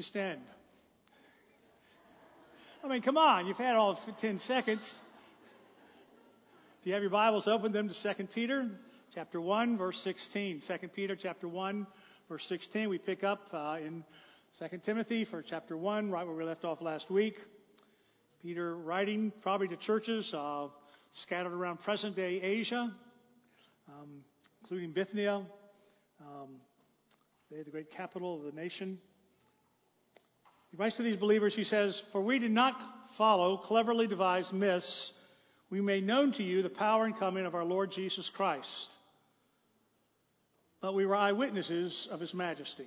You stand. I mean, come on, you've had all 10 seconds. If you have your Bibles, open them to 2 Peter chapter 1, verse 16. 2 Peter chapter 1, verse 16. We pick up uh, in 2 Timothy for chapter 1, right where we left off last week. Peter writing probably to churches uh, scattered around present day Asia, um, including Bithynia, um, the great capital of the nation. He writes to these believers, he says, For we did not follow cleverly devised myths. We made known to you the power and coming of our Lord Jesus Christ. But we were eyewitnesses of his majesty.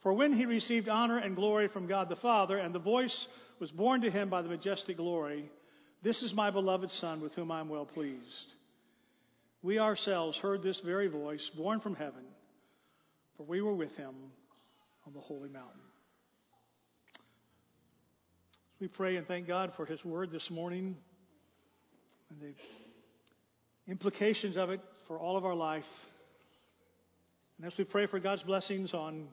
For when he received honor and glory from God the Father, and the voice was borne to him by the majestic glory, This is my beloved Son, with whom I am well pleased. We ourselves heard this very voice, born from heaven, for we were with him on the holy mountain. We pray and thank God for His Word this morning and the implications of it for all of our life. And as we pray for God's blessings on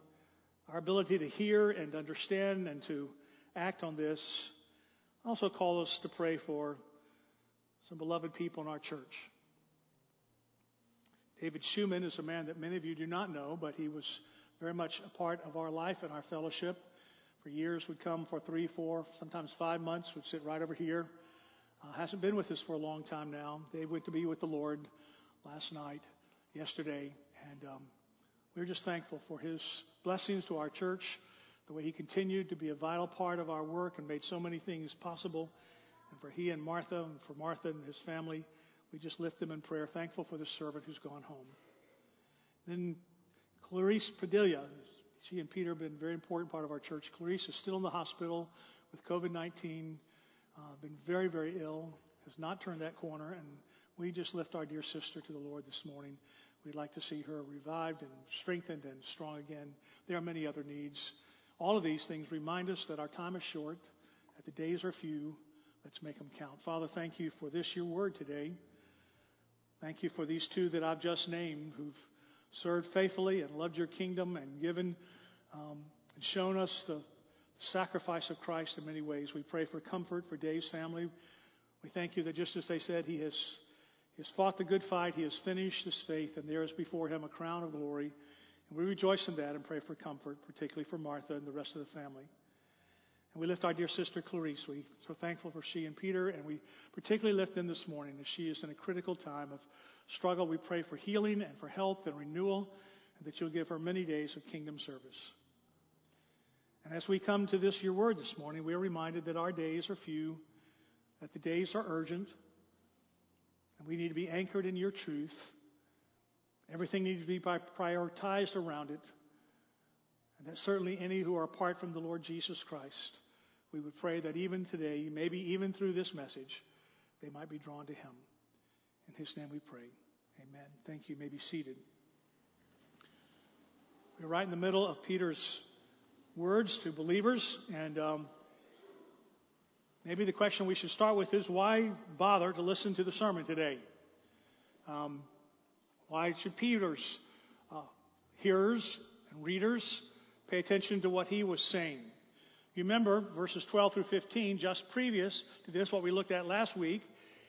our ability to hear and understand and to act on this, I also call us to pray for some beloved people in our church. David Schumann is a man that many of you do not know, but he was very much a part of our life and our fellowship for years, would come for three, four, sometimes five months, would sit right over here. Uh, hasn't been with us for a long time now. Dave went to be with the Lord last night, yesterday, and um, we're just thankful for his blessings to our church, the way he continued to be a vital part of our work and made so many things possible. And for he and Martha, and for Martha and his family, we just lift them in prayer, thankful for the servant who's gone home. Then Clarice Padilla, she and Peter have been a very important part of our church. Clarice is still in the hospital with COVID-19, uh, been very, very ill, has not turned that corner, and we just lift our dear sister to the Lord this morning. We'd like to see her revived and strengthened and strong again. There are many other needs. All of these things remind us that our time is short, that the days are few. Let's make them count. Father, thank you for this, your word today. Thank you for these two that I've just named who've served faithfully and loved your kingdom and given um, and shown us the sacrifice of Christ in many ways. We pray for comfort for Dave's family. We thank you that just as they said, he has, he has fought the good fight, he has finished his faith, and there is before him a crown of glory. And we rejoice in that and pray for comfort, particularly for Martha and the rest of the family. And we lift our dear sister Clarice. We're so thankful for she and Peter, and we particularly lift them this morning as she is in a critical time of struggle. We pray for healing and for health and renewal, and that you'll give her many days of kingdom service. And as we come to this, your word this morning, we are reminded that our days are few, that the days are urgent, and we need to be anchored in your truth. Everything needs to be prioritized around it. And that certainly any who are apart from the Lord Jesus Christ, we would pray that even today, maybe even through this message, they might be drawn to him. In his name we pray. Amen. Thank you. you may be seated. We're right in the middle of Peter's words to believers, and um, maybe the question we should start with is why bother to listen to the sermon today? Um, why should Peter's uh, hearers and readers pay attention to what he was saying? You remember verses 12 through 15, just previous to this, what we looked at last week,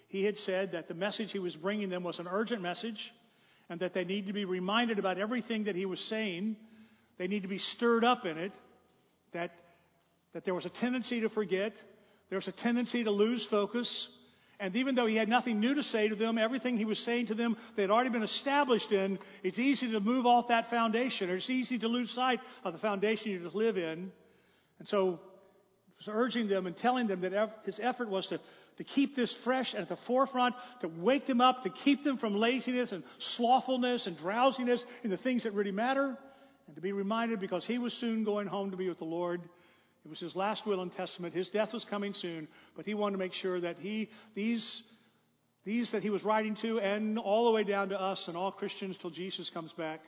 he had said that the message he was bringing them was an urgent message and that they need to be reminded about everything that he was saying. They need to be stirred up in it. That, that there was a tendency to forget. There was a tendency to lose focus. And even though he had nothing new to say to them, everything he was saying to them, they had already been established in, it's easy to move off that foundation, or it's easy to lose sight of the foundation you just live in. And so, he was urging them and telling them that his effort was to, to keep this fresh and at the forefront, to wake them up, to keep them from laziness and slothfulness and drowsiness in the things that really matter, and to be reminded because he was soon going home to be with the Lord it was his last will and testament. His death was coming soon, but he wanted to make sure that he, these, these that he was writing to and all the way down to us and all Christians till Jesus comes back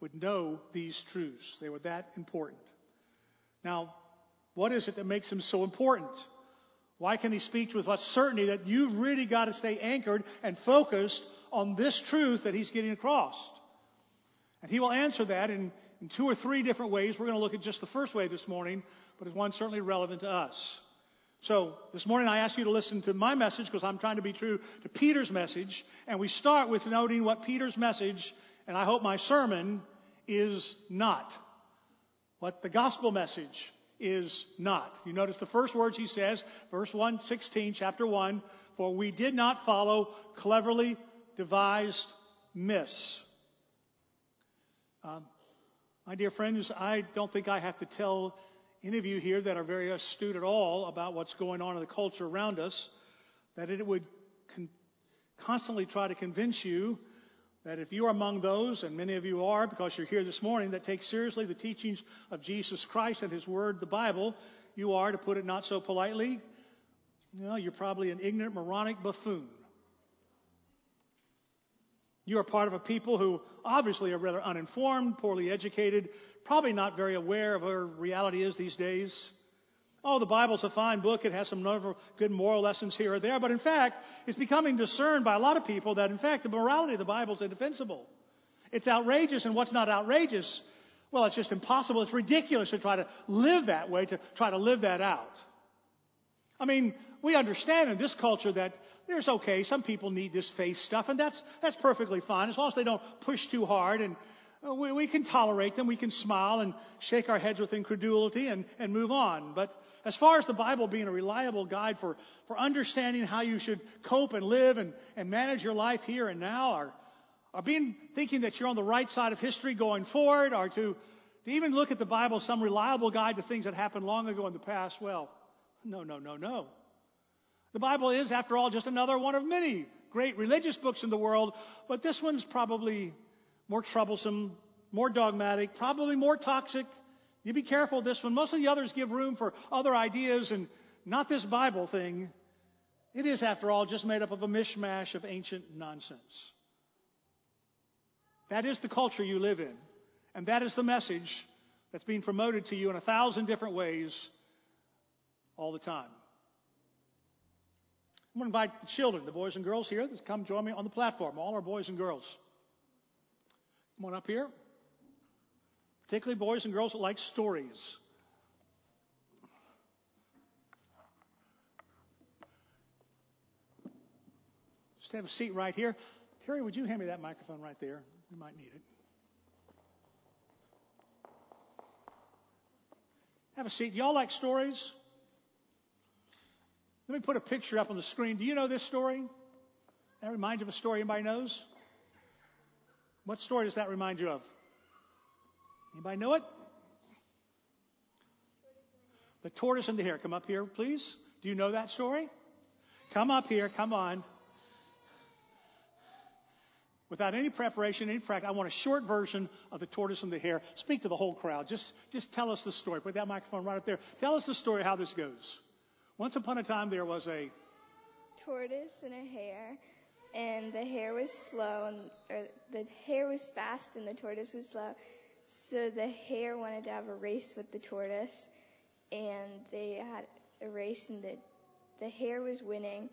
would know these truths. They were that important. Now, what is it that makes them so important? Why can he speak with such certainty that you've really got to stay anchored and focused on this truth that he's getting across? And he will answer that in in two or three different ways. We're going to look at just the first way this morning, but it's one certainly relevant to us. So this morning I ask you to listen to my message because I'm trying to be true to Peter's message. And we start with noting what Peter's message, and I hope my sermon, is not. What the gospel message is not. You notice the first words he says, verse 116, chapter 1, for we did not follow cleverly devised myths. Um, my dear friends, I don't think I have to tell any of you here that are very astute at all about what's going on in the culture around us, that it would con- constantly try to convince you that if you are among those, and many of you are because you're here this morning, that take seriously the teachings of Jesus Christ and His Word, the Bible, you are, to put it not so politely, you know, you're probably an ignorant, moronic buffoon. You are part of a people who obviously are rather uninformed, poorly educated, probably not very aware of where reality is these days. Oh, the Bible's a fine book. It has some good moral lessons here or there. But in fact, it's becoming discerned by a lot of people that in fact the morality of the Bible is indefensible. It's outrageous and what's not outrageous? Well, it's just impossible. It's ridiculous to try to live that way, to try to live that out. I mean, we understand in this culture that there's okay, some people need this faith stuff and that's, that's perfectly fine as long as they don't push too hard and Uh, we, we can tolerate them. We can smile and shake our heads with incredulity and, and move on. But as far as the Bible being a reliable guide for, for understanding how you should cope and live and, and manage your life here and now, or, or being thinking that you're on the right side of history going forward, or to, to even look at the Bible as some reliable guide to things that happened long ago in the past, well, no, no, no, no. The Bible is, after all, just another one of many great religious books in the world, but this one's probably more troublesome, more dogmatic, probably more toxic. You be careful of this one. Most of the others give room for other ideas and not this Bible thing. It is, after all, just made up of a mishmash of ancient nonsense. That is the culture you live in. And that is the message that's being promoted to you in a thousand different ways all the time. I'm going to invite the children, the boys and girls here, to come join me on the platform, all our boys and girls. Come on up here. Particularly boys and girls that like stories. Just have a seat right here. Terry, would you hand me that microphone right there? We might need it. Have a seat. Y'all like stories? Let me put a picture up on the screen. Do you know this story? That reminds you of a story anybody knows? What story does that remind you of? Anybody know it? The tortoise and the hare. Come up here, please. Do you know that story? Come up here. Come on. Without any preparation, any practice, I want a short version of the tortoise and the hare. Speak to the whole crowd. Just, just tell us the story. Put that microphone right up there. Tell us the story how this goes. Once upon a time, there was a tortoise and a hare, and the hare was slow, and or the hare was fast, and the tortoise was slow. So the hare wanted to have a race with the tortoise, and they had a race, and the the hare was winning,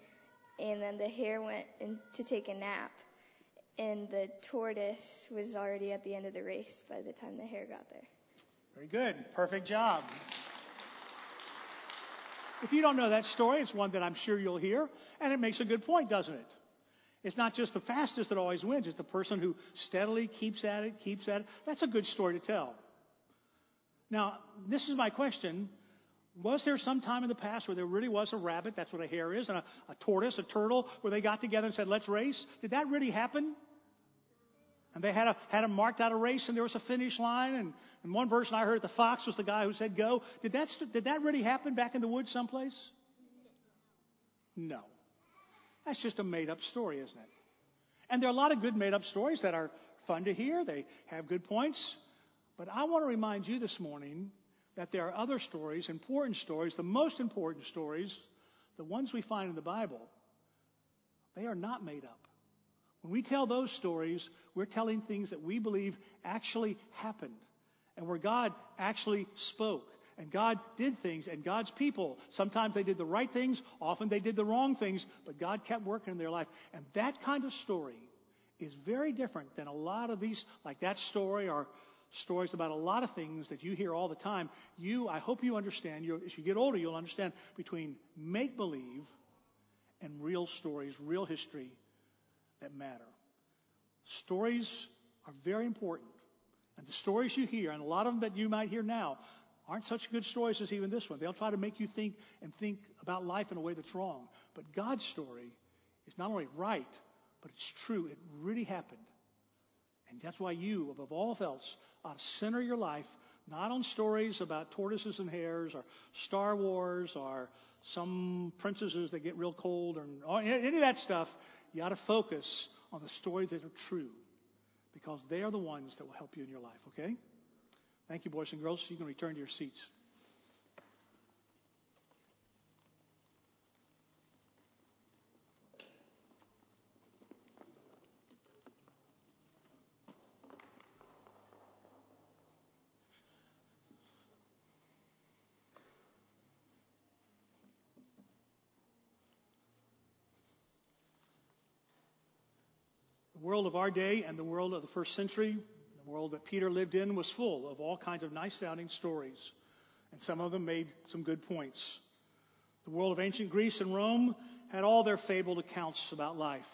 and then the hare went in to take a nap, and the tortoise was already at the end of the race by the time the hare got there. Very good, perfect job. If you don't know that story, it's one that I'm sure you'll hear, and it makes a good point, doesn't it? It's not just the fastest that always wins, it's the person who steadily keeps at it, keeps at it. That's a good story to tell. Now, this is my question. Was there some time in the past where there really was a rabbit, that's what a hare is, and a, a tortoise, a turtle, where they got together and said, let's race? Did that really happen? And they had a, had a marked out a race and there was a finish line. And, and one version I heard the fox was the guy who said go. Did that, did that really happen back in the woods someplace? No. That's just a made up story, isn't it? And there are a lot of good made up stories that are fun to hear. They have good points. But I want to remind you this morning that there are other stories, important stories, the most important stories, the ones we find in the Bible. They are not made up. When we tell those stories, we're telling things that we believe actually happened and where God actually spoke and God did things and God's people, sometimes they did the right things, often they did the wrong things, but God kept working in their life. And that kind of story is very different than a lot of these, like that story or stories about a lot of things that you hear all the time. You, I hope you understand, you, as you get older, you'll understand between make believe and real stories, real history that matter. Stories are very important. And the stories you hear, and a lot of them that you might hear now, aren't such good stories as even this one. They'll try to make you think and think about life in a way that's wrong. But God's story is not only right, but it's true. It really happened. And that's why you, above all else, ought to center your life not on stories about tortoises and hares or Star Wars or some princesses that get real cold or any of that stuff. You ought to focus on the stories that are true because they are the ones that will help you in your life, okay? Thank you, boys and girls. You can return to your seats. The world of our day and the world of the first century, world that Peter lived in, was full of all kinds of nice sounding stories. And some of them made some good points. The world of ancient Greece and Rome had all their fabled accounts about life,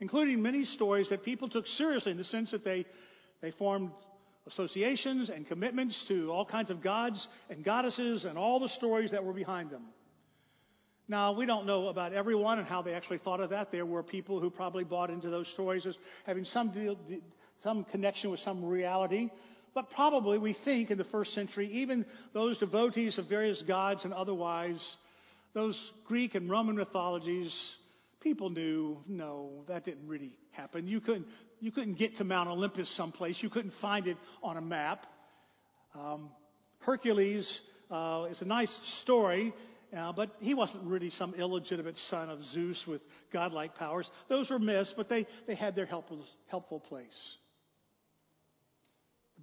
including many stories that people took seriously in the sense that they, they formed associations and commitments to all kinds of gods and goddesses and all the stories that were behind them. Now, we don't know about everyone and how they actually thought of that. There were people who probably bought into those stories as having some, deal, some connection with some reality. But probably we think in the first century, even those devotees of various gods and otherwise, those Greek and Roman mythologies, people knew, no, that didn't really happen. You couldn't, you couldn't get to Mount Olympus someplace. You couldn't find it on a map. Um, Hercules uh, is a nice story. Uh, but he wasn't really some illegitimate son of Zeus with godlike powers. Those were myths, but they, they had their helpful, helpful place.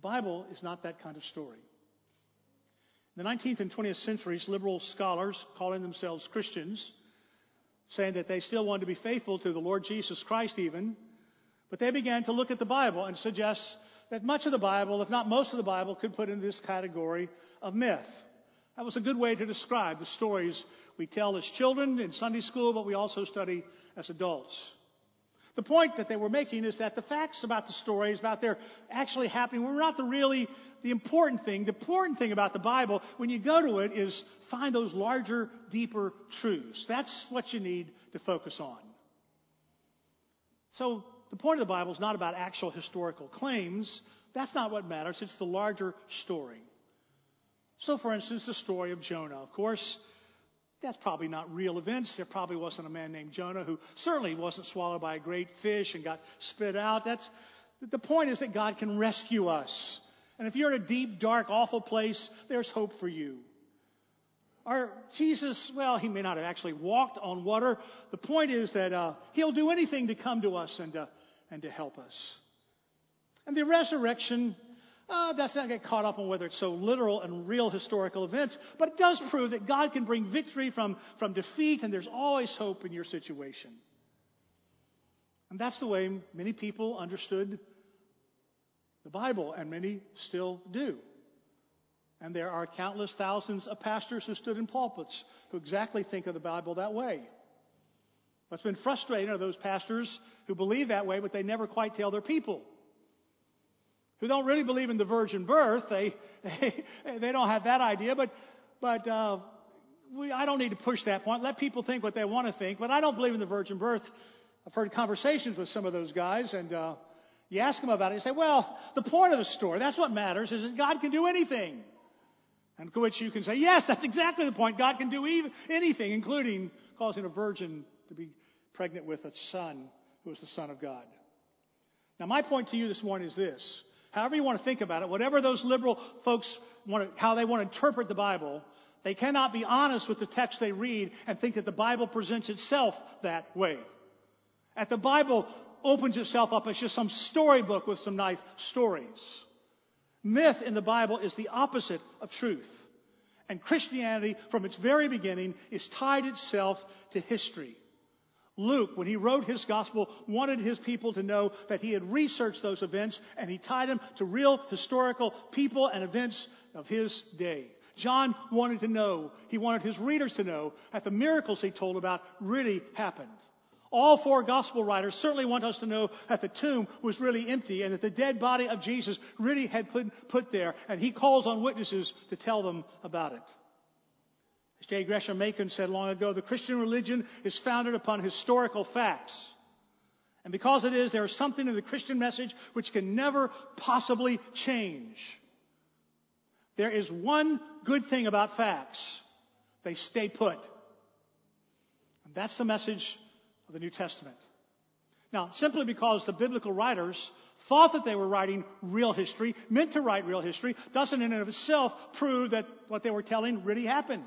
Bible is not that kind of story. In the 19th and 20th centuries, liberal scholars, calling themselves Christians, saying that they still wanted to be faithful to the Lord Jesus Christ even, but they began to look at the Bible and suggest that much of the Bible, if not most of the Bible, could put into this category of myth. That was a good way to describe the stories we tell as children in Sunday school, but we also study as adults. The point that they were making is that the facts about the stories, about their actually happening, were not the really the important thing. The important thing about the Bible, when you go to it, is find those larger, deeper truths. That's what you need to focus on. So the point of the Bible is not about actual historical claims. That's not what matters. It's the larger story. So, for instance, the story of Jonah. Of course, that's probably not real events. There probably wasn't a man named Jonah who certainly wasn't swallowed by a great fish and got spit out. That's, the point is that God can rescue us. And if you're in a deep, dark, awful place, there's hope for you. Our Jesus, well, he may not have actually walked on water. The point is that uh, he'll do anything to come to us and to, and to help us. And the resurrection uh, let's not get caught up on whether it's so literal and real historical events, but it does prove that God can bring victory from, from defeat, and there's always hope in your situation. And that's the way many people understood the Bible, and many still do. And there are countless thousands of pastors who stood in pulpits who exactly think of the Bible that way. What's been frustrating are those pastors who believe that way, but they never quite tell their people who don't really believe in the virgin birth. They, they, they don't have that idea, but, but, uh, we, I don't need to push that point. Let people think what they want to think, but I don't believe in the virgin birth. I've heard conversations with some of those guys and, uh, you ask them about it, you say, well, the point of the story, that's what matters, is that God can do anything. And to which you can say, yes, that's exactly the point. God can do even, anything, including causing a virgin to be pregnant with a son who is the Son of God. Now, my point to you this morning is this. However you want to think about it, whatever those liberal folks want to, how they want to interpret the Bible, they cannot be honest with the text they read and think that the Bible presents itself that way. That the Bible opens itself up as just some storybook with some nice stories. Myth in the Bible is the opposite of truth. And Christianity, from its very beginning, is tied itself to history. Luke, when he wrote his gospel, wanted his people to know that he had researched those events and he tied them to real historical people and events of his day. John wanted to know, he wanted his readers to know that the miracles he told about really happened. All four gospel writers certainly want us to know that the tomb was really empty and that the dead body of Jesus really had put, put there, and he calls on witnesses to tell them about it. As J. Gresham Machen said long ago, the Christian religion is founded upon historical facts. And because it is, there is something in the Christian message which can never possibly change. There is one good thing about facts. They stay put. And that's the message of the New Testament. Now, simply because the biblical writers thought that they were writing real history, meant to write real history, doesn't in and of itself prove that what they were telling really happened.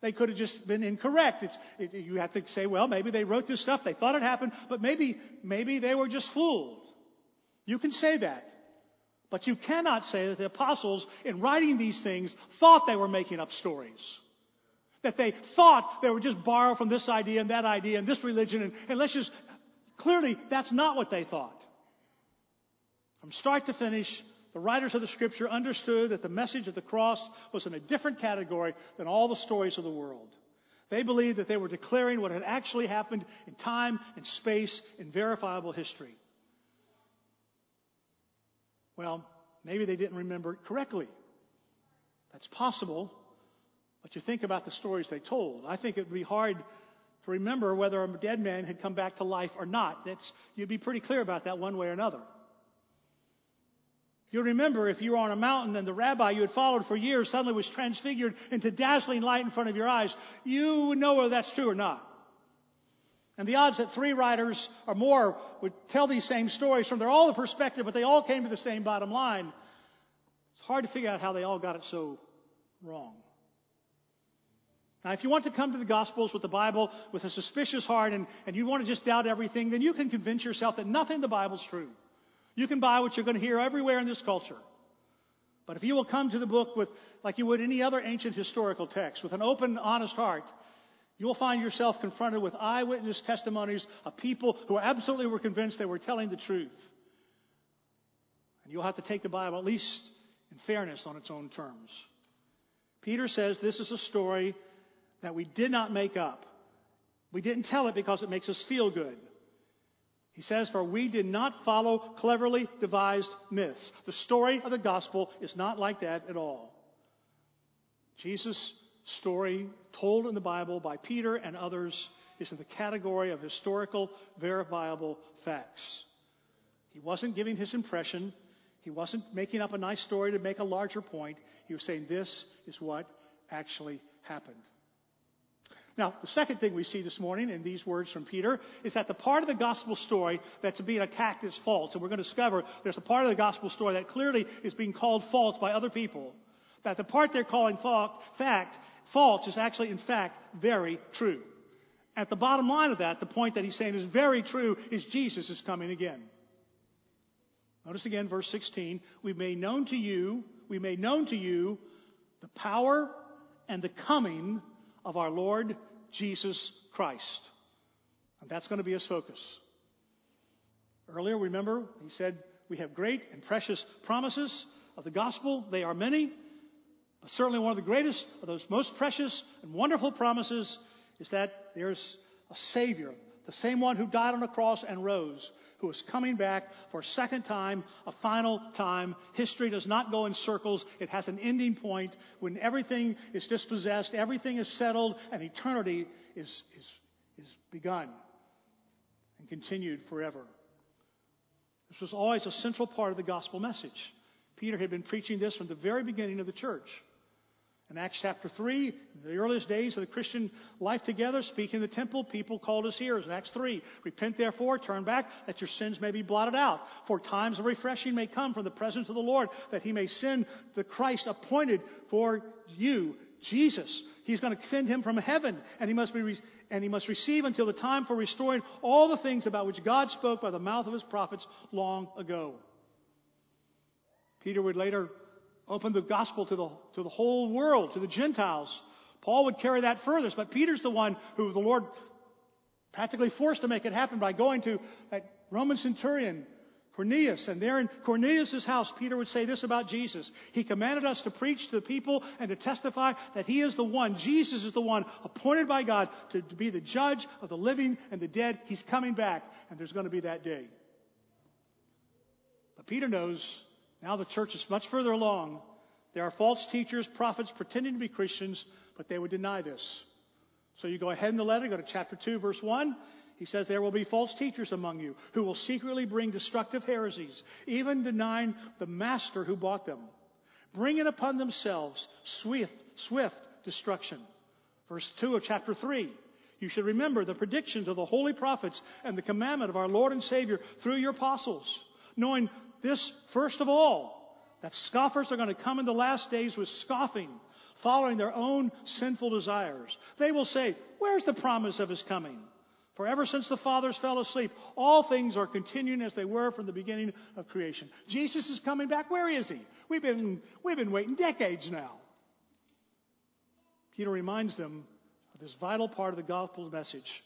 They could have just been incorrect. It, you have to say, well, maybe they wrote this stuff, they thought it happened, but maybe, maybe they were just fooled. You can say that. But you cannot say that the apostles, in writing these things, thought they were making up stories. That they thought they were just borrowed from this idea and that idea and this religion and, and let's just, clearly that's not what they thought. From start to finish, the writers of the scripture understood that the message of the cross was in a different category than all the stories of the world. They believed that they were declaring what had actually happened in time and space in verifiable history. Well, maybe they didn't remember it correctly. That's possible. But you think about the stories they told. I think it would be hard to remember whether a dead man had come back to life or not. That's, you'd be pretty clear about that one way or another. You remember if you were on a mountain and the rabbi you had followed for years suddenly was transfigured into dazzling light in front of your eyes, you would know whether that's true or not. And the odds that three writers or more would tell these same stories from their all the perspective, but they all came to the same bottom line. It's hard to figure out how they all got it so wrong. Now, if you want to come to the Gospels with the Bible with a suspicious heart and, and you want to just doubt everything, then you can convince yourself that nothing in the Bible is true. You can buy what you're going to hear everywhere in this culture. But if you will come to the book with, like you would any other ancient historical text, with an open, honest heart, you will find yourself confronted with eyewitness testimonies of people who absolutely were convinced they were telling the truth. And you'll have to take the Bible, at least in fairness, on its own terms. Peter says this is a story that we did not make up. We didn't tell it because it makes us feel good. He says, For we did not follow cleverly devised myths. The story of the gospel is not like that at all. Jesus' story, told in the Bible by Peter and others, is in the category of historical, verifiable facts. He wasn't giving his impression. He wasn't making up a nice story to make a larger point. He was saying, This is what actually happened. Now, the second thing we see this morning in these words from Peter is that the part of the gospel story that's being attacked is false. And we're going to discover there's a part of the gospel story that clearly is being called false by other people. That the part they're calling fact, false is actually, in fact, very true. At the bottom line of that, the point that he's saying is very true is Jesus is coming again. Notice again verse 16. We made known to you, we made known to you the power and the coming of our Lord Jesus Christ. And that's going to be his focus. Earlier, remember, he said, we have great and precious promises of the gospel. They are many, but certainly one of the greatest of those most precious and wonderful promises is that there's a Savior, the same one who died on a cross and rose, who is coming back for a second time, a final time. History does not go in circles. It has an ending point when everything is dispossessed, everything is settled, and eternity is, is, is begun and continued forever. This was always a central part of the gospel message. Peter had been preaching this from the very beginning of the church. In Acts chapter 3, the earliest days of the Christian life together, speaking in the temple, people called us here. In Acts 3, repent therefore, turn back, that your sins may be blotted out. For times of refreshing may come from the presence of the Lord, that he may send the Christ appointed for you, Jesus. He's going to send him from heaven, and he must be, re- and he must receive until the time for restoring all the things about which God spoke by the mouth of his prophets long ago. Peter would later open the gospel to the, to the whole world, to the Gentiles. Paul would carry that furthest, but Peter's the one who the Lord Practically forced to make it happen by going to that Roman centurion, Cornelius. And there in Cornelius' house, Peter would say this about Jesus. He commanded us to preach to the people and to testify that he is the one, Jesus is the one appointed by God to, to be the judge of the living and the dead. He's coming back, and there's going to be that day. But Peter knows now the church is much further along. There are false teachers, prophets pretending to be Christians, but they would deny this. So you go ahead in the letter, go to chapter 2, verse 1. He says, There will be false teachers among you who will secretly bring destructive heresies, even denying the master who bought them, bringing upon themselves swift, swift destruction. Verse 2 of chapter 3. You should remember the predictions of the holy prophets and the commandment of our Lord and Savior through your apostles, knowing this first of all, that scoffers are going to come in the last days with scoffing, following their own sinful desires. They will say, Where's the promise of his coming? For ever since the fathers fell asleep, all things are continuing as they were from the beginning of creation. Jesus is coming back. Where is he? We've been, we've been waiting decades now. Peter reminds them of this vital part of the gospel message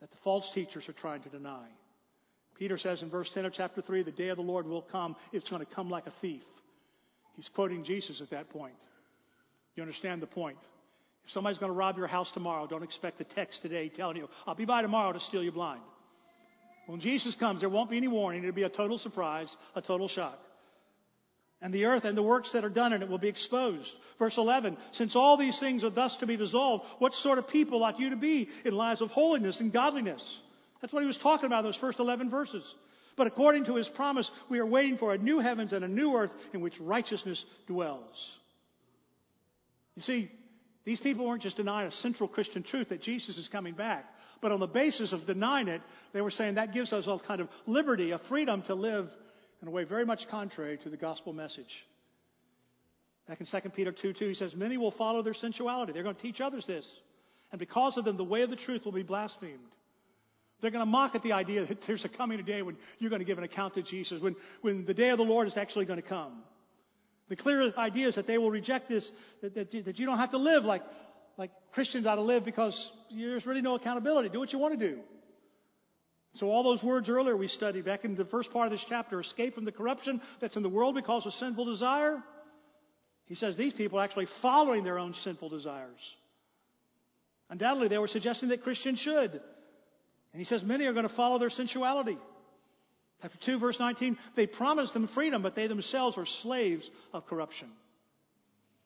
that the false teachers are trying to deny. Peter says in verse 10 of chapter 3, the day of the Lord will come. It's going to come like a thief. He's quoting Jesus at that point. You understand the point? If somebody's going to rob your house tomorrow, don't expect a text today telling you, I'll be by tomorrow to steal you blind. When Jesus comes, there won't be any warning. It'll be a total surprise, a total shock. And the earth and the works that are done in it will be exposed. Verse 11, since all these things are thus to be dissolved, what sort of people ought you to be in lives of holiness and godliness? That's what he was talking about in those first 11 verses. But according to his promise, we are waiting for a new heavens and a new earth in which righteousness dwells. You see, these people weren't just denying a central Christian truth that Jesus is coming back, but on the basis of denying it, they were saying that gives us a kind of liberty, a freedom to live in a way very much contrary to the gospel message. Back in 2 Peter 2 2, he says, Many will follow their sensuality. They're going to teach others this. And because of them, the way of the truth will be blasphemed. They're going to mock at the idea that there's a coming day when you're going to give an account to Jesus, when, when the day of the Lord is actually going to come. The clear idea is that they will reject this, that, that, that you don't have to live like, like Christians ought to live because there's really no accountability. Do what you want to do. So all those words earlier we studied back in the first part of this chapter, escape from the corruption that's in the world because of sinful desire. He says these people are actually following their own sinful desires. Undoubtedly, they were suggesting that Christians should. And he says many are going to follow their sensuality. Chapter 2, verse 19, they promised them freedom, but they themselves are slaves of corruption.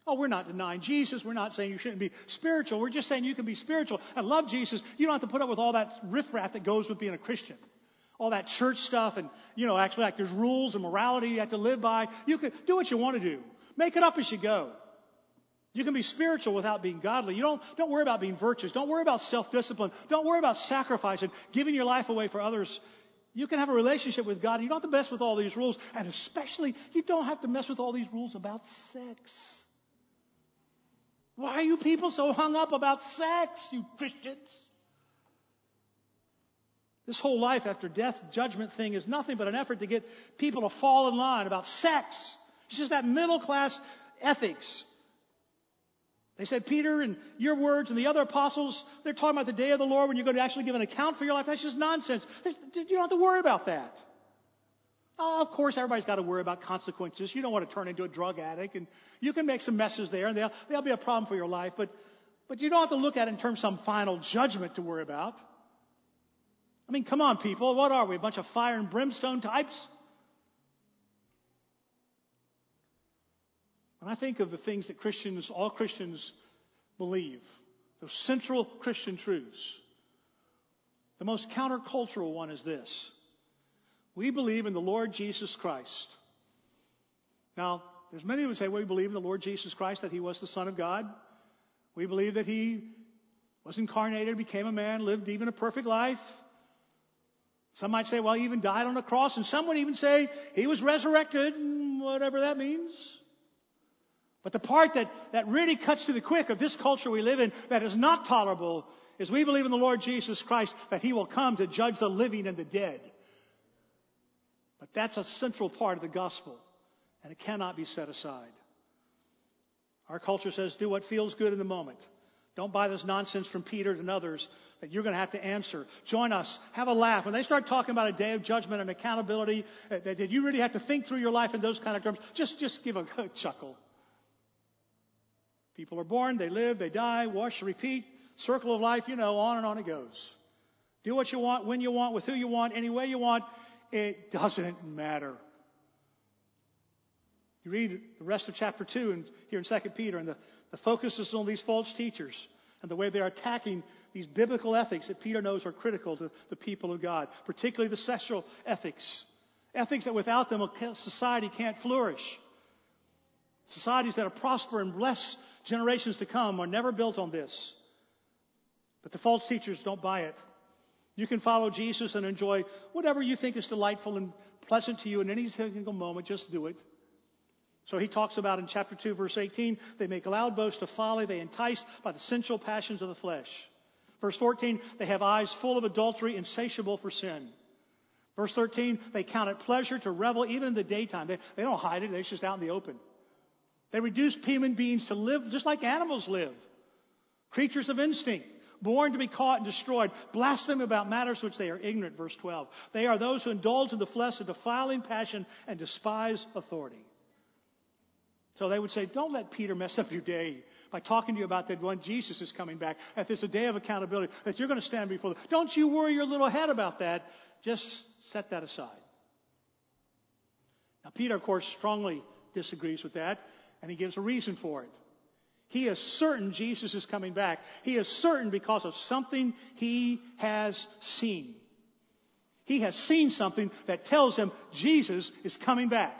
Oh, we're not denying Jesus. We're not saying you shouldn't be spiritual. We're just saying you can be spiritual and love Jesus. You don't have to put up with all that riffraff that goes with being a Christian. All that church stuff and, you know, actually like there's rules and morality you have to live by. You can do what you want to do. Make it up as you go. You can be spiritual without being godly. You don't, don't worry about being virtuous. Don't worry about self-discipline. Don't worry about sacrifice and giving your life away for others you can have a relationship with God. You don't have to mess with all these rules. And especially, you don't have to mess with all these rules about sex. Why are you people so hung up about sex, you Christians? This whole life after death judgment thing is nothing but an effort to get people to fall in line about sex. It's just that middle class ethics they said, Peter and your words and the other apostles, they're talking about the day of the Lord when you're going to actually give an account for your life. That's just nonsense. You don't have to worry about that. Oh, of course, everybody's got to worry about consequences. You don't want to turn into a drug addict, and you can make some messes there, and they'll, they'll be a problem for your life. But, but you don't have to look at it in terms of some final judgment to worry about. I mean, come on, people. What are we? A bunch of fire and brimstone types? When I think of the things that Christians, all Christians believe, those central Christian truths, the most countercultural one is this. We believe in the Lord Jesus Christ. Now, there's many who say Well, we believe in the Lord Jesus Christ, that He was the Son of God. We believe that He was incarnated, became a man, lived even a perfect life. Some might say, well, he even died on a cross, and some would even say he was resurrected, whatever that means. But the part that, that really cuts to the quick of this culture we live in that is not tolerable is we believe in the Lord Jesus Christ that He will come to judge the living and the dead. But that's a central part of the gospel, and it cannot be set aside. Our culture says do what feels good in the moment. Don't buy this nonsense from Peter and others that you're going to have to answer. Join us. Have a laugh. When they start talking about a day of judgment and accountability, eh, that, that you really have to think through your life in those kind of terms, just, just give a, a chuckle. People are born, they live, they die, wash, repeat, circle of life, you know, on and on it goes. Do what you want, when you want, with who you want, any way you want. It doesn't matter. You read the rest of chapter 2 and here in 2 Peter, and the, the focus is on these false teachers and the way they're attacking these biblical ethics that Peter knows are critical to the people of God, particularly the sexual ethics. Ethics that without them a society can't flourish. Societies that are prosper and bless generations to come are never built on this. But the false teachers don't buy it. You can follow Jesus and enjoy whatever you think is delightful and pleasant to you in any single moment. Just do it. So he talks about in chapter 2 verse 18, they make loud boast of folly. They entice by the sensual passions of the flesh. Verse 14, they have eyes full of adultery, insatiable for sin. Verse 13, they count it pleasure to revel even in the daytime. They, they don't hide it, it's just out in the open. They reduce human beings to live just like animals live. Creatures of instinct, born to be caught and destroyed, blaspheme about matters which they are ignorant, verse 12. They are those who indulge in the flesh, a defiling passion, and despise authority. So they would say, don't let Peter mess up your day by talking to you about that when Jesus is coming back, that there's a day of accountability, that you're going to stand before them. Don't you worry your little head about that. Just set that aside. Now, Peter, of course, strongly disagrees with that, and he gives a reason for it. He is certain Jesus is coming back. He is certain because of something he has seen. He has seen something that tells him Jesus is coming back.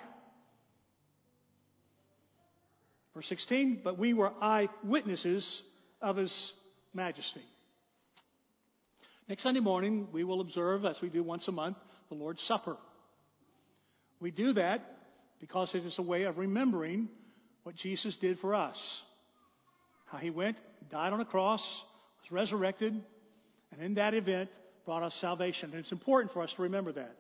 Verse 16, but we were eyewitnesses of his majesty. Next Sunday morning, we will observe, as we do once a month, the Lord's Supper. We do that because it is a way of remembering what Jesus did for us. How he went, died on a cross, was resurrected, and in that event brought us salvation. And it's important for us to remember that.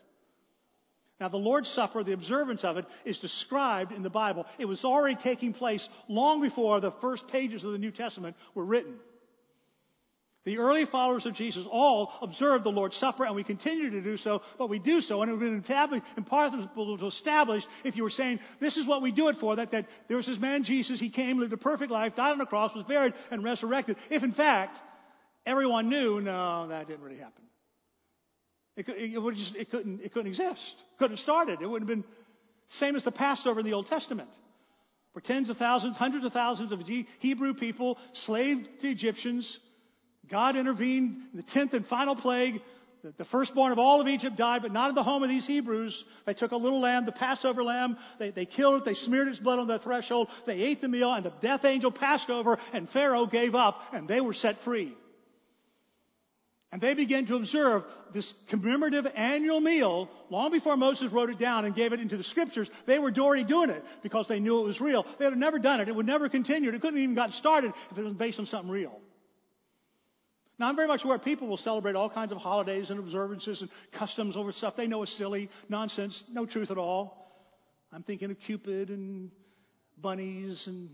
Now, the Lord's Supper, the observance of it, is described in the Bible. It was already taking place long before the first pages of the New Testament were written. The early followers of Jesus all observed the Lord's Supper, and we continue to do so, but we do so, and it would have been impossible to establish if you were saying, this is what we do it for, that, that there was this man Jesus, he came, lived a perfect life, died on the cross, was buried, and resurrected. If in fact, everyone knew, no, that didn't really happen. It, it, just, it, couldn't, it couldn't exist. Couldn't have started. It wouldn't have been same as the Passover in the Old Testament. Where tens of thousands, hundreds of thousands of Hebrew people slaved to Egyptians. God intervened in the tenth and final plague. The, firstborn of all of Egypt died, but not in the home of these Hebrews. They took a little lamb, the Passover lamb. They, they killed it. They smeared its blood on the threshold. They ate the meal, and the death angel passed over, and Pharaoh gave up, and they were set free. And they began to observe this commemorative annual meal long before Moses wrote it down and gave it into the scriptures. They were already doing it because they knew it was real. They had never done it. It would never continue. It couldn't even gotten started if it was based on something real. Now I'm very much aware people will celebrate all kinds of holidays and observances and customs over stuff they know is silly, nonsense, no truth at all. I'm thinking of Cupid and bunnies and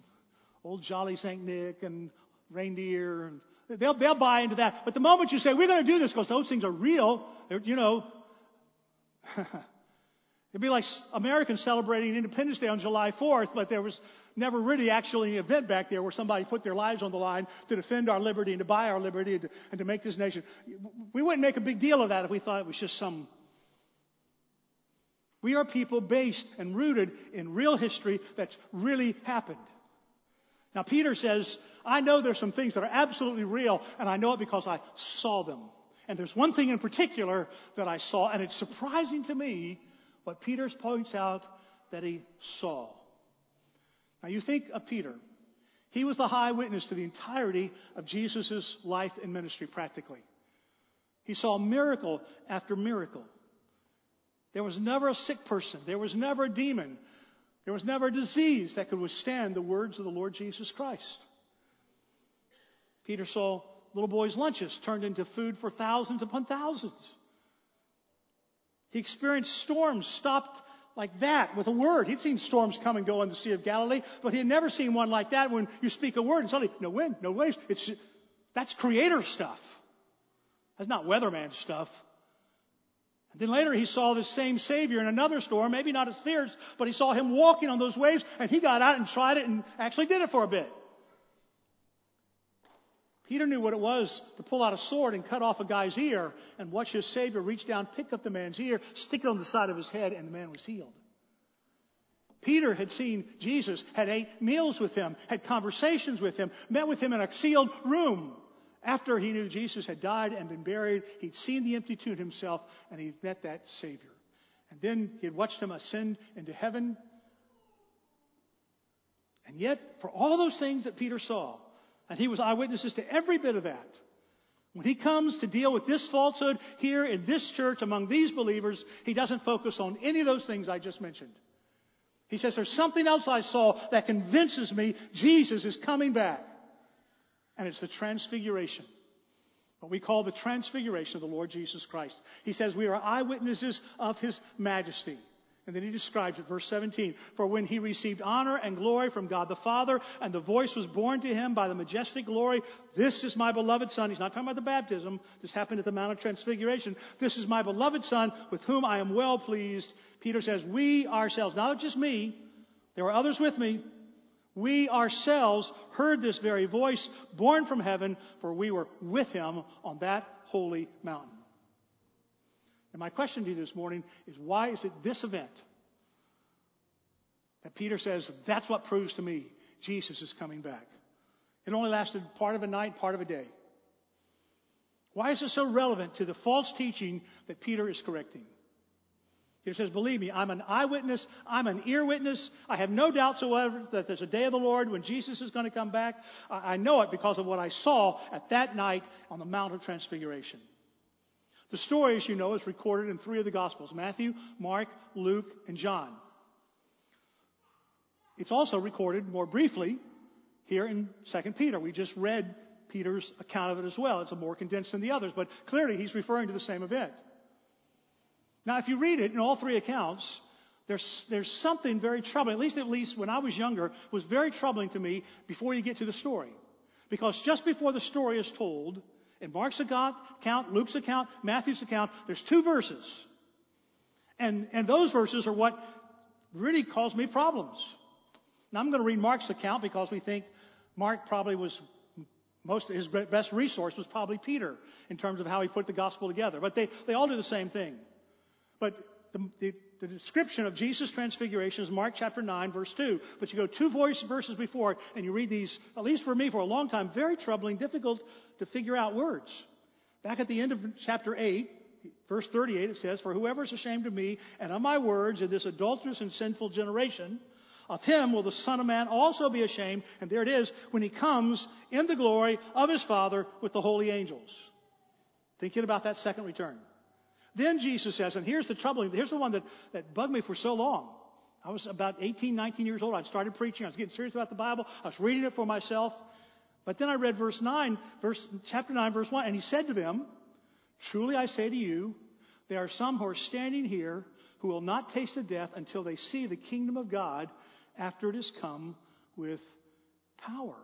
old jolly Saint Nick and reindeer and They'll, they'll buy into that. But the moment you say, we're going to do this because those things are real, you know, it'd be like Americans celebrating Independence Day on July 4th, but there was never really actually an event back there where somebody put their lives on the line to defend our liberty and to buy our liberty and to, and to make this nation. We wouldn't make a big deal of that if we thought it was just some we are people based and rooted in real history that's really happened. Now, Peter says, I know there's some things that are absolutely real, and I know it because I saw them. And there's one thing in particular that I saw, and it's surprising to me what Peter points out that he saw. Now, you think of Peter. He was the high witness to the entirety of Jesus' life and ministry, practically. He saw miracle after miracle. There was never a sick person. There was never a demon. There was never a disease that could withstand the words of the Lord Jesus Christ. Peter saw little boys' lunches turned into food for thousands upon thousands. He experienced storms stopped like that with a word. He'd seen storms come and go in the Sea of Galilee, but he had never seen one like that when you speak a word and suddenly no wind, no waves. It's, that's creator stuff. That's not weatherman stuff. And then later he saw this same Savior in another storm, maybe not as fierce, but he saw him walking on those waves and he got out and tried it and actually did it for a bit. Peter knew what it was to pull out a sword and cut off a guy's ear and watch his Savior reach down, pick up the man's ear, stick it on the side of his head, and the man was healed. Peter had seen Jesus, had ate meals with him, had conversations with him, met with him in a sealed room. After he knew Jesus had died and been buried, he'd seen the empty tomb himself, and he'd met that Savior. And then he had watched him ascend into heaven. And yet, for all those things that Peter saw, and he was eyewitnesses to every bit of that. When he comes to deal with this falsehood here in this church among these believers, he doesn't focus on any of those things I just mentioned. He says, there's something else I saw that convinces me Jesus is coming back. And it's the transfiguration. What we call the transfiguration of the Lord Jesus Christ. He says we are eyewitnesses of His majesty. And then he describes it, verse 17. For when he received honor and glory from God the Father, and the voice was borne to him by the majestic glory, this is my beloved Son. He's not talking about the baptism. This happened at the Mount of Transfiguration. This is my beloved Son, with whom I am well pleased. Peter says, we ourselves, not just me, there were others with me, we ourselves heard this very voice borne from heaven, for we were with him on that holy mountain. And my question to you this morning is why is it this event that Peter says, that's what proves to me Jesus is coming back? It only lasted part of a night, part of a day. Why is it so relevant to the false teaching that Peter is correcting? Peter says, believe me, I'm an eyewitness. I'm an ear witness. I have no doubt whatsoever that there's a day of the Lord when Jesus is going to come back. I know it because of what I saw at that night on the Mount of Transfiguration. The story, as you know, is recorded in three of the Gospels Matthew, Mark, Luke, and John. It's also recorded more briefly here in 2 Peter. We just read Peter's account of it as well. It's more condensed than the others, but clearly he's referring to the same event. Now, if you read it in all three accounts, there's, there's something very troubling, at least at least when I was younger, was very troubling to me before you get to the story. Because just before the story is told, in Mark's account, Luke's account, Matthew's account, there's two verses. And, and those verses are what really caused me problems. Now I'm going to read Mark's account because we think Mark probably was most his best resource was probably Peter in terms of how he put the gospel together. But they, they all do the same thing. But the, the, the description of Jesus' transfiguration is Mark chapter 9, verse 2. But you go two verses before and you read these, at least for me for a long time, very troubling, difficult to figure out words. Back at the end of chapter 8, verse 38, it says, For whoever is ashamed of me and of my words in this adulterous and sinful generation, of him will the Son of Man also be ashamed, and there it is, when he comes in the glory of his Father with the holy angels. Thinking about that second return. Then Jesus says, and here's the troubling, here's the one that, that bugged me for so long. I was about 18, 19 years old. I'd started preaching. I was getting serious about the Bible. I was reading it for myself. But then I read verse 9, verse, chapter 9, verse 1, and he said to them, Truly I say to you, there are some who are standing here who will not taste of death until they see the kingdom of God after it has come with power.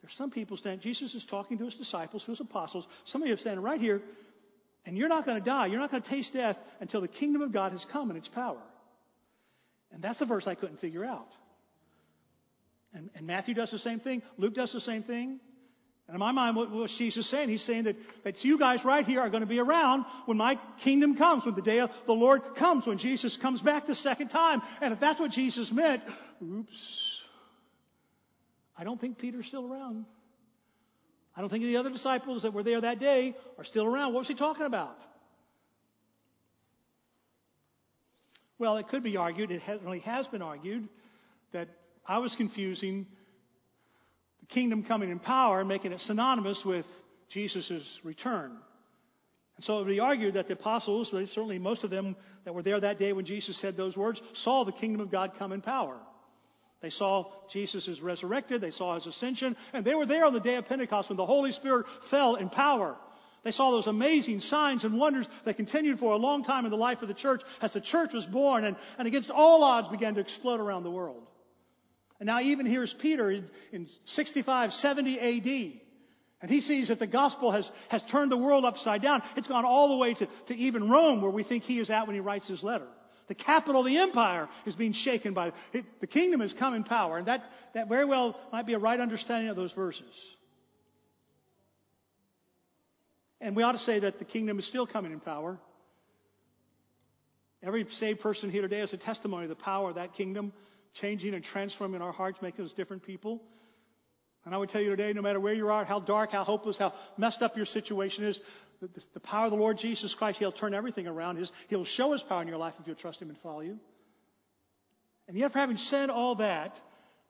There's some people standing, Jesus is talking to his disciples, to his apostles. Some of you are standing right here, and you're not going to die. You're not going to taste death until the kingdom of God has come in its power. And that's the verse I couldn't figure out. And, and Matthew does the same thing. Luke does the same thing. And in my mind, what was Jesus saying? He's saying that, that you guys right here are going to be around when my kingdom comes, when the day of the Lord comes, when Jesus comes back the second time. And if that's what Jesus meant, oops, I don't think Peter's still around. I don't think the other disciples that were there that day are still around. What was he talking about? Well, it could be argued, it really has been argued, that I was confusing the kingdom coming in power making it synonymous with Jesus' return. And so it would be argued that the apostles, certainly most of them that were there that day when Jesus said those words, saw the kingdom of God come in power. They saw Jesus is resurrected, they saw his ascension, and they were there on the day of Pentecost when the Holy Spirit fell in power. They saw those amazing signs and wonders that continued for a long time in the life of the church as the church was born and, and against all odds began to explode around the world. And now even here's Peter in, in 65, 70 AD. And he sees that the gospel has, has turned the world upside down. It's gone all the way to, to even Rome where we think he is at when he writes his letter. The capital of the empire is being shaken by, it, the kingdom has come in power. And that, that very well might be a right understanding of those verses. And we ought to say that the kingdom is still coming in power. Every saved person here today is a testimony of the power of that kingdom changing and transforming our hearts, making us different people. And I would tell you today, no matter where you are, how dark, how hopeless, how messed up your situation is, the, the power of the Lord Jesus Christ, He'll turn everything around. His, he'll show His power in your life if you'll trust Him and follow you. And yet, for having said all that,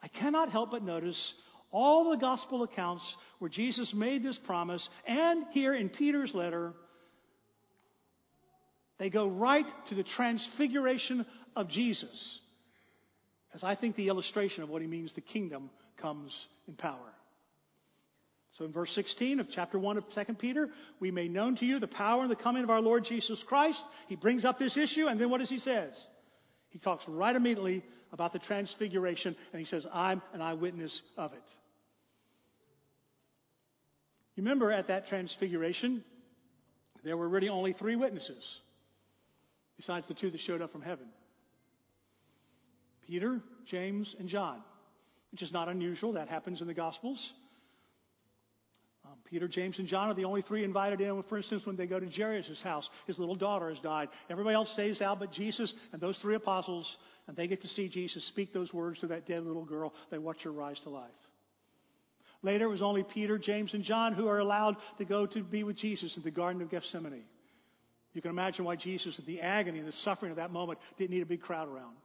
I cannot help but notice all the gospel accounts where Jesus made this promise, and here in Peter's letter, they go right to the transfiguration of Jesus. As I think the illustration of what he means the kingdom comes in power. So in verse 16 of chapter 1 of 2 Peter, we made known to you the power and the coming of our Lord Jesus Christ. He brings up this issue, and then what does he says? He talks right immediately about the transfiguration, and he says, I'm an eyewitness of it. You remember at that transfiguration, there were really only three witnesses, besides the two that showed up from heaven Peter, James, and John, which is not unusual. That happens in the Gospels. Um, Peter, James, and John are the only three invited in. For instance, when they go to Jairus' house, his little daughter has died. Everybody else stays out but Jesus and those three apostles, and they get to see Jesus speak those words to that dead little girl. They watch her rise to life. Later, it was only Peter, James, and John who are allowed to go to be with Jesus in the Garden of Gethsemane. You can imagine why Jesus, in the agony and the suffering of that moment, didn't need a big crowd around.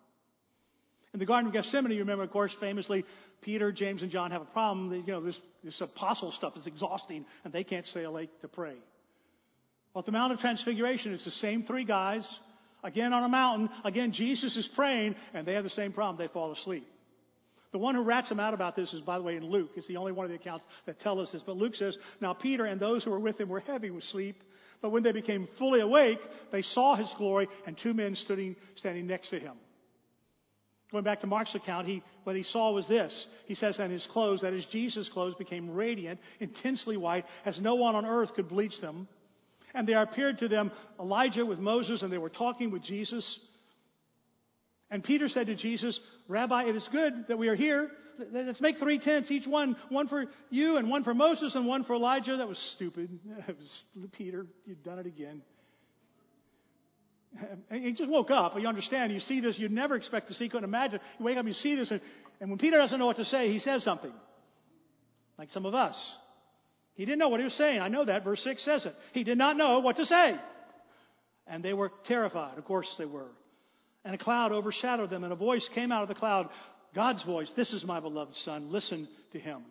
In the Garden of Gethsemane, you remember, of course, famously, Peter, James, and John have a problem. You know, this, this apostle stuff is exhausting, and they can't stay awake to pray. Well, at the Mount of Transfiguration, it's the same three guys, again on a mountain. Again, Jesus is praying, and they have the same problem. They fall asleep. The one who rats him out about this is, by the way, in Luke. It's the only one of the accounts that tell us this. But Luke says, Now Peter and those who were with him were heavy with sleep. But when they became fully awake, they saw his glory and two men standing, standing next to him. Going back to Mark's account, he, what he saw was this. He says that his clothes, that is Jesus' clothes, became radiant, intensely white, as no one on earth could bleach them. And there appeared to them Elijah with Moses, and they were talking with Jesus. And Peter said to Jesus, Rabbi, it is good that we are here. Let's make three tents, each one, one for you and one for Moses and one for Elijah. That was stupid. Was Peter. You've done it again. He just woke up. You understand. You see this. You'd never expect to see. Couldn't imagine. You wake up, you see this, and, and when Peter doesn't know what to say, he says something. Like some of us. He didn't know what he was saying. I know that. Verse 6 says it. He did not know what to say. And they were terrified. Of course they were and a cloud overshadowed them, and a voice came out of the cloud God's voice, This is my beloved Son, listen to him.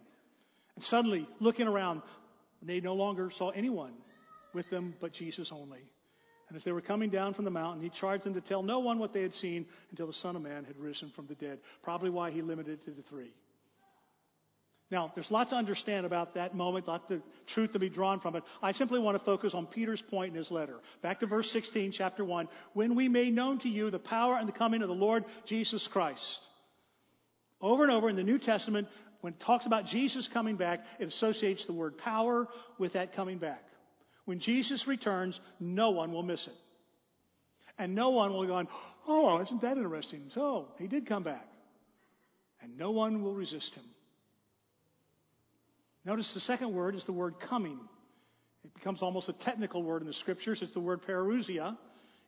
And suddenly, looking around, they no longer saw anyone with them but Jesus only. And as they were coming down from the mountain, he charged them to tell no one what they had seen until the Son of Man had risen from the dead. Probably why he limited it to the three. Now, there's lots to understand about that moment, lot of truth to be drawn from it. I simply want to focus on Peter's point in his letter. Back to verse 16, chapter 1. When we made known to you the power and the coming of the Lord Jesus Christ. Over and over in the New Testament, when it talks about Jesus coming back, it associates the word power with that coming back. When Jesus returns, no one will miss it. And no one will go, on, oh, isn't that interesting? So, he did come back. And no one will resist him. Notice the second word is the word coming. It becomes almost a technical word in the scriptures. It's the word parousia.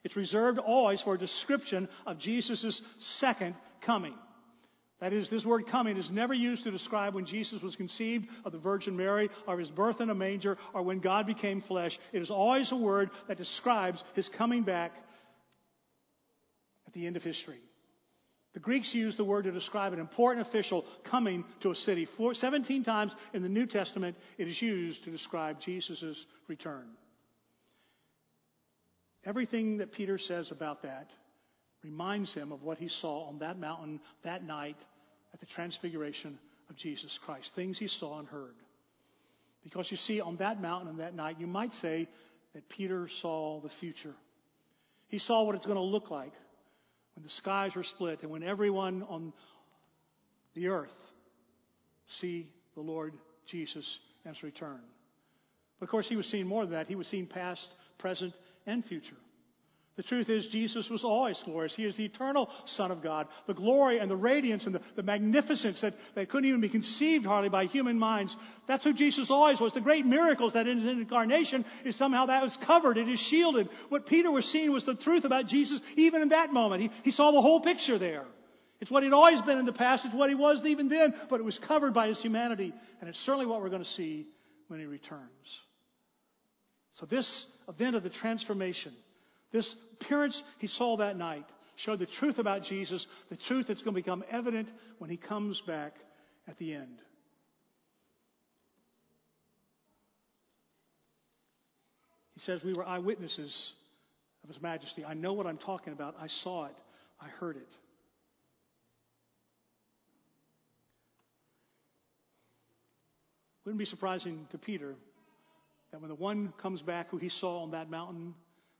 It's reserved always for a description of Jesus' second coming. That is, this word coming is never used to describe when Jesus was conceived of the Virgin Mary or his birth in a manger or when God became flesh. It is always a word that describes his coming back at the end of history. The Greeks used the word to describe an important official coming to a city. Four, 17 times in the New Testament, it is used to describe Jesus' return. Everything that Peter says about that reminds him of what he saw on that mountain that night at the transfiguration of Jesus Christ. Things he saw and heard. Because you see, on that mountain and that night, you might say that Peter saw the future. He saw what it's going to look like when the skies are split and when everyone on the earth see the Lord Jesus and his return. But of course, he was seeing more than that. He was seeing past, present, and future. The truth is, Jesus was always glorious. He is the eternal Son of God. The glory and the radiance and the, the, magnificence that, that couldn't even be conceived hardly by human minds. That's who Jesus always was. The great miracles that in his incarnation is somehow that was covered. It is shielded. What Peter was seeing was the truth about Jesus even in that moment. He, he saw the whole picture there. It's what he'd always been in the past. It's what he was even then, but it was covered by his humanity. And it's certainly what we're going to see when he returns. So this event of the transformation this appearance he saw that night showed the truth about Jesus, the truth that's going to become evident when he comes back at the end. He says, We were eyewitnesses of His majesty. I know what I'm talking about. I saw it. I heard it. Wouldn't be surprising to Peter that when the one comes back who he saw on that mountain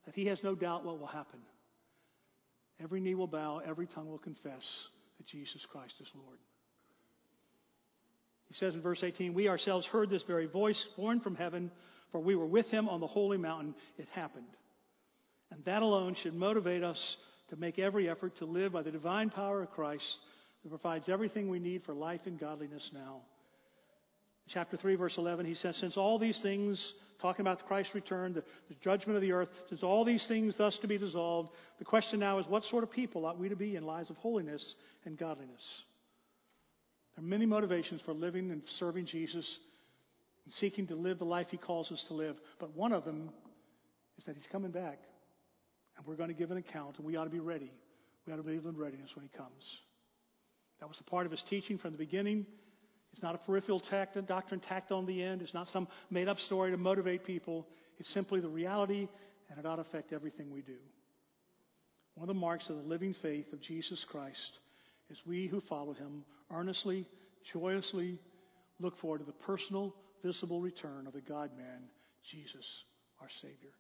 that he has no doubt what will happen. Every knee will bow, every tongue will confess that Jesus Christ is Lord. He says in verse 18, We ourselves heard this very voice borne from heaven, for we were with him on the holy mountain. It happened. And that alone should motivate us to make every effort to live by the divine power of Christ that provides everything we need for life and godliness now. Chapter 3, verse 11, he says, Since all these things talking about Christ's return, the, the judgment of the earth, since all these things thus to be dissolved, the question now is what sort of people ought we to be in lives of holiness and godliness? There are many motivations for living and serving Jesus and seeking to live the life he calls us to live, but one of them is that he's coming back. And we're going to give an account, and we ought to be ready. We ought to be in readiness when he comes. That was a part of his teaching from the beginning. It's not a peripheral tact, doctrine tacked on the end. It's not some made up story to motivate people. It's simply the reality, and it ought to affect everything we do. One of the marks of the living faith of Jesus Christ is we who follow him earnestly, joyously look forward to the personal, visible return of the God man, Jesus, our Savior.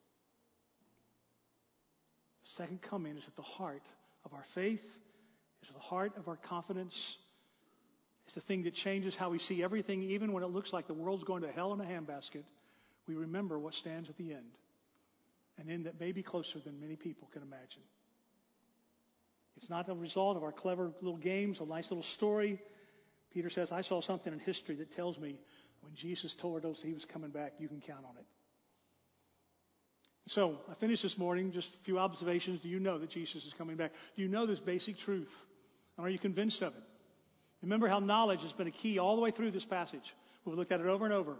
The second coming is at the heart of our faith, is at the heart of our confidence it's the thing that changes how we see everything, even when it looks like the world's going to hell in a handbasket. We remember what stands at the end, an end that may be closer than many people can imagine. It's not the result of our clever little games, a nice little story. Peter says, I saw something in history that tells me when Jesus told us he was coming back, you can count on it. So, I finished this morning, just a few observations. Do you know that Jesus is coming back? Do you know this basic truth? And are you convinced of it? Remember how knowledge has been a key all the way through this passage. We've looked at it over and over.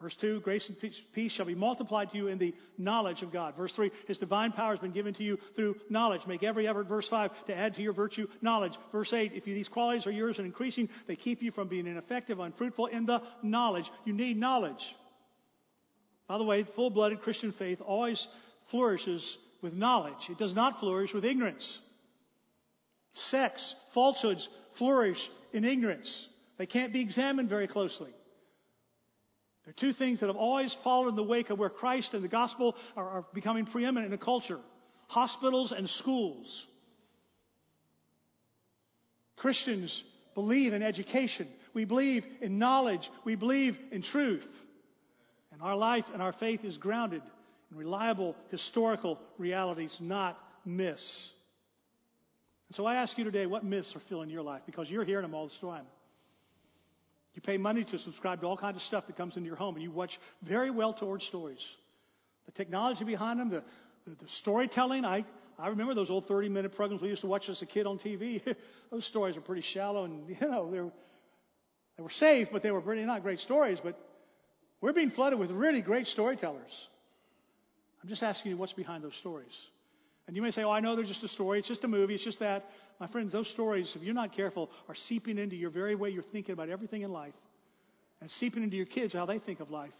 Verse 2, grace and peace shall be multiplied to you in the knowledge of God. Verse 3, His divine power has been given to you through knowledge. Make every effort, verse 5, to add to your virtue knowledge. Verse 8, if these qualities are yours and increasing, they keep you from being ineffective, unfruitful in the knowledge. You need knowledge. By the way, full-blooded Christian faith always flourishes with knowledge. It does not flourish with ignorance. Sects, falsehoods flourish in ignorance. They can't be examined very closely. There are two things that have always followed in the wake of where Christ and the gospel are, are becoming preeminent in a culture. Hospitals and schools. Christians believe in education. We believe in knowledge. We believe in truth. And our life and our faith is grounded in reliable historical realities, not myths. And so I ask you today, what myths are filling your life? Because you're hearing them all the time. You pay money to subscribe to all kinds of stuff that comes into your home, and you watch very well told stories. The technology behind them, the, the, the storytelling. I, I remember those old 30 minute programs we used to watch as a kid on TV. those stories are pretty shallow, and you know, they were, they were safe, but they were pretty not great stories. But we're being flooded with really great storytellers. I'm just asking you what's behind those stories. And you may say, oh, I know they're just a story. It's just a movie. It's just that. My friends, those stories, if you're not careful, are seeping into your very way you're thinking about everything in life and seeping into your kids how they think of life.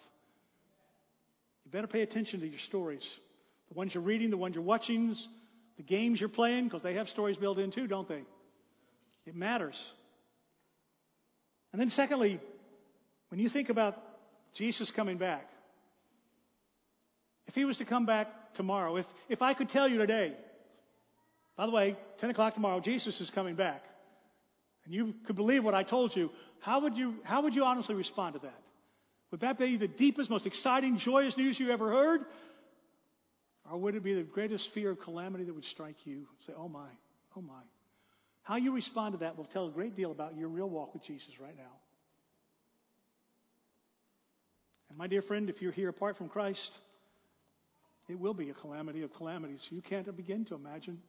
You better pay attention to your stories. The ones you're reading, the ones you're watching, the games you're playing, because they have stories built in too, don't they? It matters. And then secondly, when you think about Jesus coming back. If he was to come back tomorrow, if, if I could tell you today, by the way, 10 o'clock tomorrow, Jesus is coming back, and you could believe what I told you, how would you, how would you honestly respond to that? Would that be the deepest, most exciting, joyous news you ever heard? Or would it be the greatest fear of calamity that would strike you? Say, oh my, oh my. How you respond to that will tell a great deal about your real walk with Jesus right now. And my dear friend, if you're here apart from Christ, it will be a calamity of calamities. You can't begin to imagine.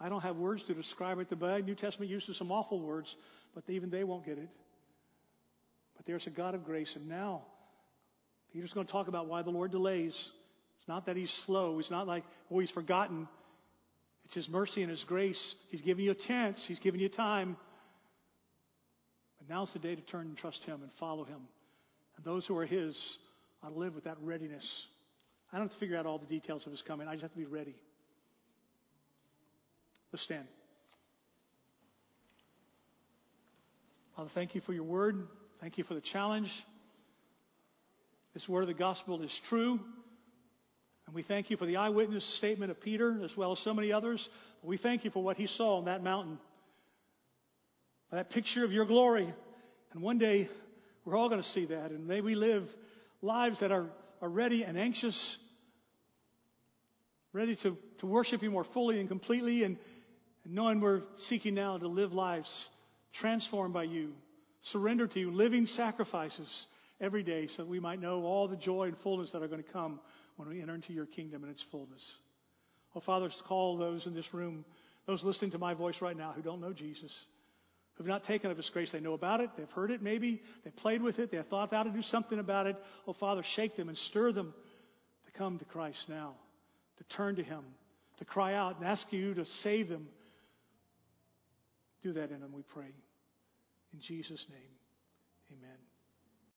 I don't have words to describe it. The New Testament uses some awful words, but even they won't get it. But there's a God of grace, and now Peter's going to talk about why the Lord delays. It's not that he's slow. It's not like, oh, he's forgotten. It's his mercy and his grace. He's giving you a chance. He's giving you time. But now's the day to turn and trust him and follow him. And those who are his ought to live with that readiness. I don't have to figure out all the details of his coming. I just have to be ready. Let's stand. Father, thank you for your word. Thank you for the challenge. This word of the gospel is true. And we thank you for the eyewitness statement of Peter as well as so many others. We thank you for what he saw on that mountain. That picture of your glory. And one day we're all going to see that. And may we live lives that are, are ready and anxious, ready to, to worship you more fully and completely, and, and knowing we're seeking now to live lives transformed by you, surrender to you, living sacrifices every day so that we might know all the joy and fullness that are going to come when we enter into your kingdom in its fullness. Oh, Father, call those in this room, those listening to my voice right now who don't know Jesus who've not taken of His grace. They know about it. They've heard it maybe. They've played with it. They've thought how to do something about it. Oh, Father, shake them and stir them to come to Christ now, to turn to Him, to cry out and ask you to save them. Do that in them, we pray. In Jesus' name, amen.